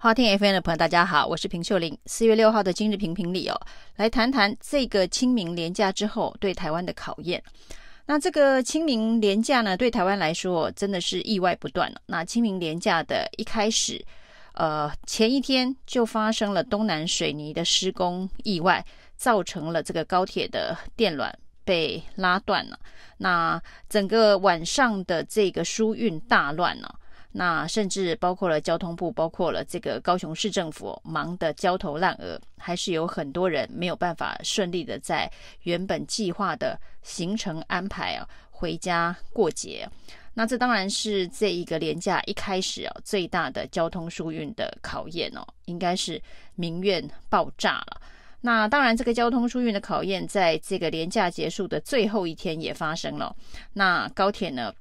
好听 FM 的朋友，大家好，我是平秀玲。四月六号的今日评评理哦，来谈谈这个清明连假之后对台湾的考验。那这个清明连假呢，对台湾来说真的是意外不断了。那清明连假的一开始，呃，前一天就发生了东南水泥的施工意外，造成了这个高铁的电缆被拉断了。那整个晚上的这个疏运大乱了。那甚至包括了交通部，包括了这个高雄市政府，忙得焦头烂额，还是有很多人没有办法顺利的在原本计划的行程安排啊回家过节。那这当然是这一个连假一开始啊最大的交通疏运的考验哦，应该是民怨爆炸了。那当然，这个交通疏运的考验，在这个连假结束的最后一天也发生了。那高铁呢，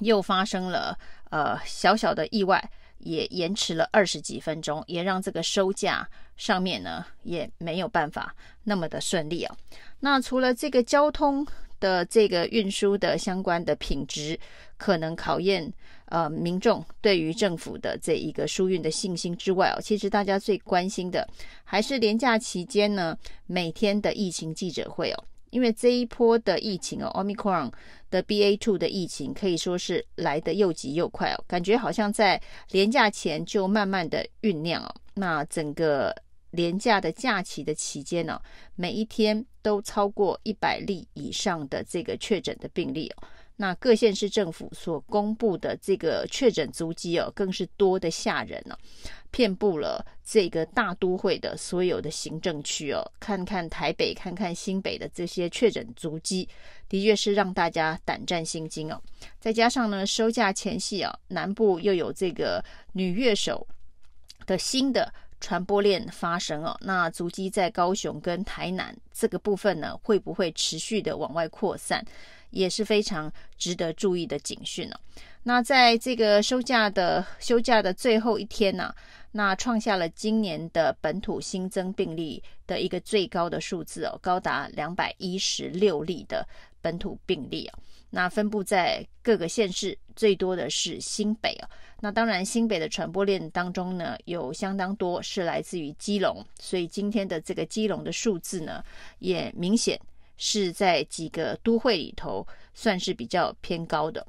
又发生了呃小小的意外，也延迟了二十几分钟，也让这个收价上面呢也没有办法那么的顺利啊。那除了这个交通的这个运输的相关的品质，可能考验呃民众对于政府的这一个疏运的信心之外哦，其实大家最关心的还是连假期间呢每天的疫情记者会哦。因为这一波的疫情哦，Omicron 的 B A two 的疫情可以说是来得又急又快哦，感觉好像在连假前就慢慢的酝酿哦。那整个连假的假期的期间呢，每一天都超过一百例以上的这个确诊的病例哦。那各县市政府所公布的这个确诊足迹哦，更是多的吓人了，遍布了这个大都会的所有的行政区哦。看看台北，看看新北的这些确诊足迹，的确是让大家胆战心惊哦。再加上呢，收假前夕啊，南部又有这个女乐手的新的传播链发生哦。那足迹在高雄跟台南这个部分呢，会不会持续的往外扩散？也是非常值得注意的警讯哦。那在这个休假的休假的最后一天呢，那创下了今年的本土新增病例的一个最高的数字哦，高达两百一十六例的本土病例啊。那分布在各个县市，最多的是新北啊。那当然，新北的传播链当中呢，有相当多是来自于基隆，所以今天的这个基隆的数字呢，也明显。是在几个都会里头算是比较偏高的。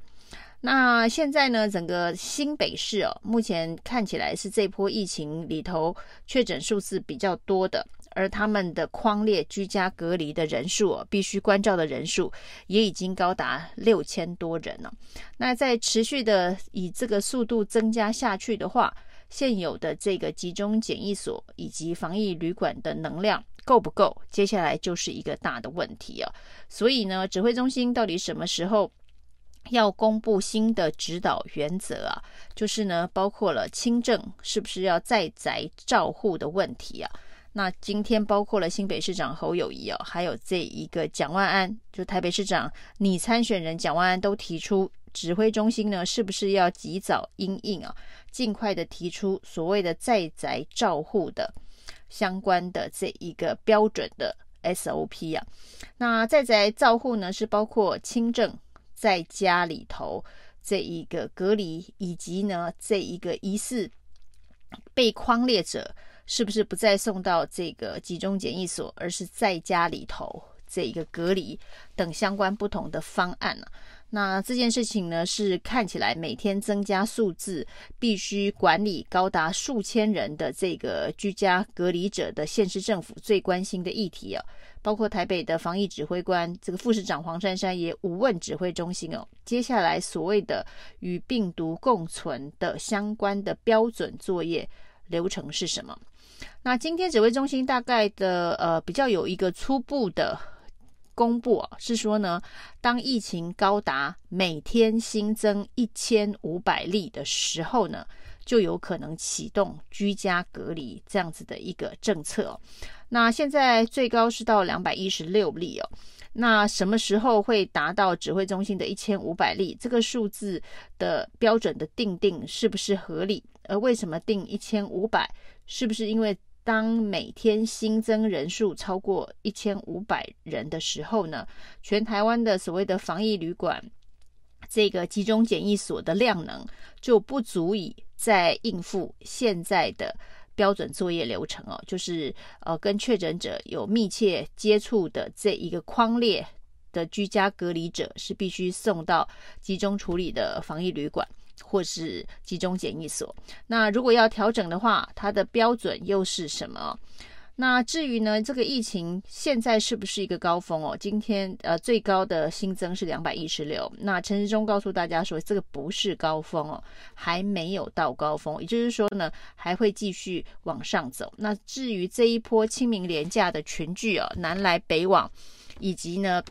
那现在呢，整个新北市哦，目前看起来是这波疫情里头确诊数字比较多的，而他们的匡列居家隔离的人数哦，必须关照的人数也已经高达六千多人了。那在持续的以这个速度增加下去的话，现有的这个集中检疫所以及防疫旅馆的能量。够不够？接下来就是一个大的问题啊！所以呢，指挥中心到底什么时候要公布新的指导原则啊？就是呢，包括了轻症是不是要在宅照护的问题啊？那今天包括了新北市长侯友宜啊，还有这一个蒋万安，就台北市长拟参选人蒋万安都提出，指挥中心呢是不是要及早因应啊，尽快的提出所谓的在宅照护的。相关的这一个标准的 SOP 啊，那在宅照护呢，是包括轻症在家里头这一个隔离，以及呢这一个疑似被框列者，是不是不再送到这个集中检疫所，而是在家里头这一个隔离等相关不同的方案呢、那这件事情呢，是看起来每天增加数字，必须管理高达数千人的这个居家隔离者的县市政府最关心的议题啊，包括台北的防疫指挥官这个副市长黄珊珊也五问指挥中心哦，接下来所谓的与病毒共存的相关的标准作业流程是什么？那今天指挥中心大概的呃比较有一个初步的。公布啊，是说呢，当疫情高达每天新增一千五百例的时候呢，就有可能启动居家隔离这样子的一个政策哦。那现在最高是到两百一十六例哦。那什么时候会达到指挥中心的一千五百例？这个数字的标准的定定是不是合理？而为什么定一千五百？是不是因为？当每天新增人数超过一千五百人的时候呢，全台湾的所谓的防疫旅馆这个集中检疫所的量能就不足以再应付现在的标准作业流程哦，就是呃跟确诊者有密切接触的这一个框列的居家隔离者是必须送到集中处理的防疫旅馆。或是集中检疫所。那如果要调整的话，它的标准又是什么？那至于呢，这个疫情现在是不是一个高峰哦？今天呃最高的新增是两百一十六。那陈时中告诉大家说，这个不是高峰哦，还没有到高峰，也就是说呢，还会继续往上走。那至于这一波清明连假的群聚哦，南来北往，以及呢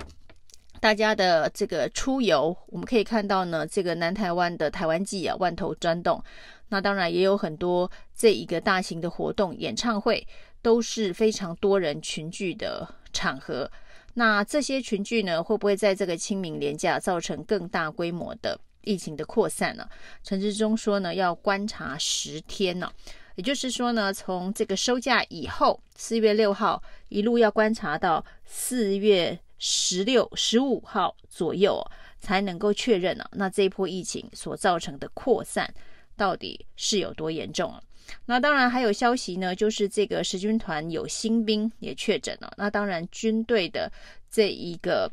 大家的这个出游，我们可以看到呢，这个南台湾的台湾季啊，万头攒动。那当然也有很多这一个大型的活动，演唱会。都是非常多人群聚的场合，那这些群聚呢，会不会在这个清明连假造成更大规模的疫情的扩散呢？陈志忠说呢，要观察十天呢，也就是说呢，从这个收假以后，四月六号一路要观察到四月十六、十五号左右，才能够确认呢，那这一波疫情所造成的扩散到底是有多严重了。那当然还有消息呢，就是这个十军团有新兵也确诊了。那当然军队的这一个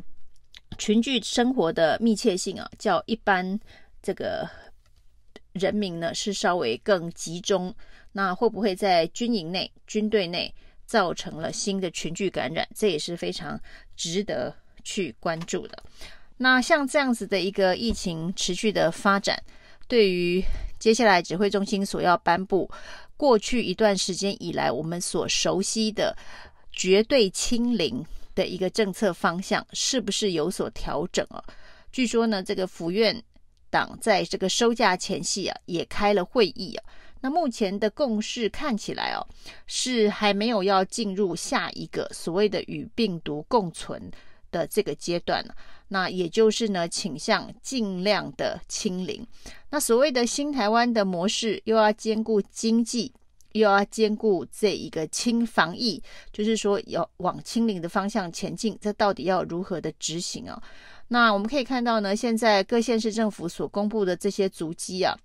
群聚生活的密切性啊，较一般这个人民呢是稍微更集中。那会不会在军营内、军队内造成了新的群聚感染？这也是非常值得去关注的。那像这样子的一个疫情持续的发展，对于接下来指挥中心所要颁布过去一段时间以来我们所熟悉的绝对清零的一个政策方向，是不是有所调整啊？据说呢，这个府院党在这个收假前夕啊，也开了会议啊。那目前的共识看起来哦，是还没有要进入下一个所谓的与病毒共存的这个阶段。那也就是呢，倾向尽量的清零。那所谓的新台湾的模式，又要兼顾经济，又要兼顾这一个清防疫，就是说要往清零的方向前进。这到底要如何的执行啊？那我们可以看到呢，现在各县市政府所公布的这些足迹啊，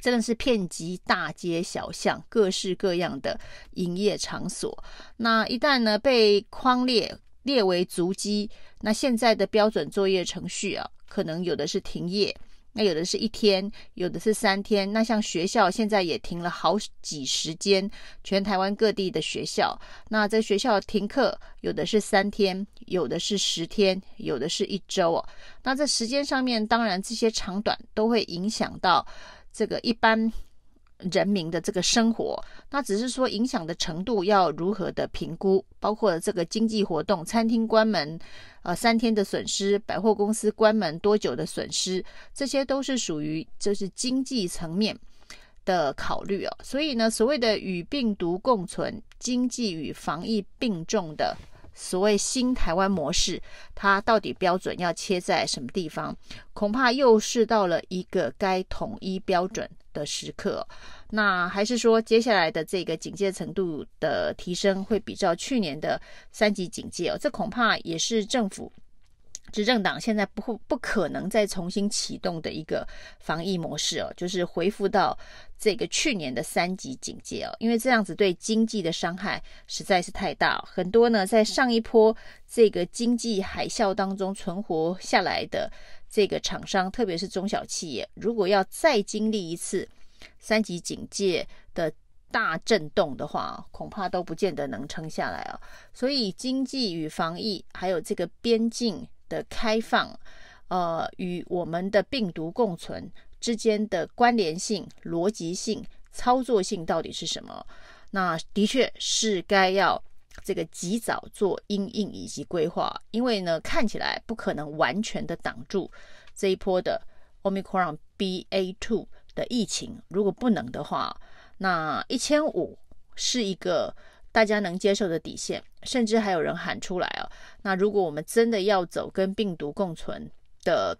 真的是遍及大街小巷，各式各样的营业场所。那一旦呢被框列。列为足迹，那现在的标准作业程序啊，可能有的是停业，那有的是一天，有的是三天。那像学校现在也停了好几十间，全台湾各地的学校，那这学校停课，有的是三天，有的是十天，有的是一周哦。那这时间上面，当然这些长短都会影响到这个一般。人民的这个生活，那只是说影响的程度要如何的评估，包括这个经济活动，餐厅关门，呃，三天的损失，百货公司关门多久的损失，这些都是属于就是经济层面的考虑哦。所以呢，所谓的与病毒共存，经济与防疫并重的所谓新台湾模式，它到底标准要切在什么地方？恐怕又是到了一个该统一标准的时刻，那还是说接下来的这个警戒程度的提升会比较去年的三级警戒哦？这恐怕也是政府执政党现在不会不可能再重新启动的一个防疫模式哦，就是恢复到这个去年的三级警戒哦，因为这样子对经济的伤害实在是太大，很多呢在上一波这个经济海啸当中存活下来的。这个厂商，特别是中小企业，如果要再经历一次三级警戒的大震动的话，恐怕都不见得能撑下来啊。所以，经济与防疫，还有这个边境的开放，呃，与我们的病毒共存之间的关联性、逻辑性、操作性到底是什么？那的确是该要。这个及早做因应以及规划，因为呢，看起来不可能完全的挡住这一波的 Omicron BA.2 的疫情。如果不能的话，那一千五是一个大家能接受的底线，甚至还有人喊出来哦。那如果我们真的要走跟病毒共存的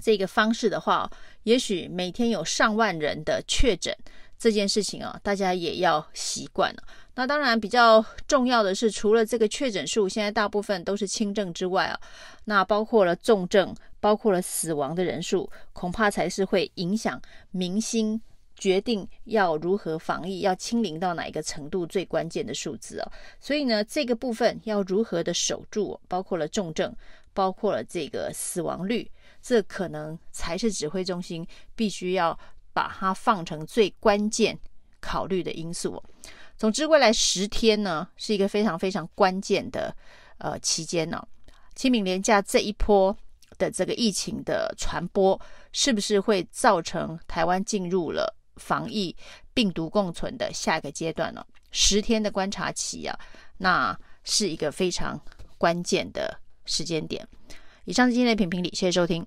这个方式的话，也许每天有上万人的确诊。这件事情啊，大家也要习惯了。那当然比较重要的是，除了这个确诊数现在大部分都是轻症之外啊，那包括了重症，包括了死亡的人数，恐怕才是会影响民心。决定要如何防疫，要清零到哪一个程度，最关键的数字哦。所以呢，这个部分要如何的守住，包括了重症，包括了这个死亡率，这可能才是指挥中心必须要把它放成最关键考虑的因素。总之，未来十天呢，是一个非常非常关键的呃期间呢。清明连假这一波的这个疫情的传播，是不是会造成台湾进入了？防疫病毒共存的下一个阶段了，十天的观察期啊，那是一个非常关键的时间点。以上是今天的评评理，谢谢收听。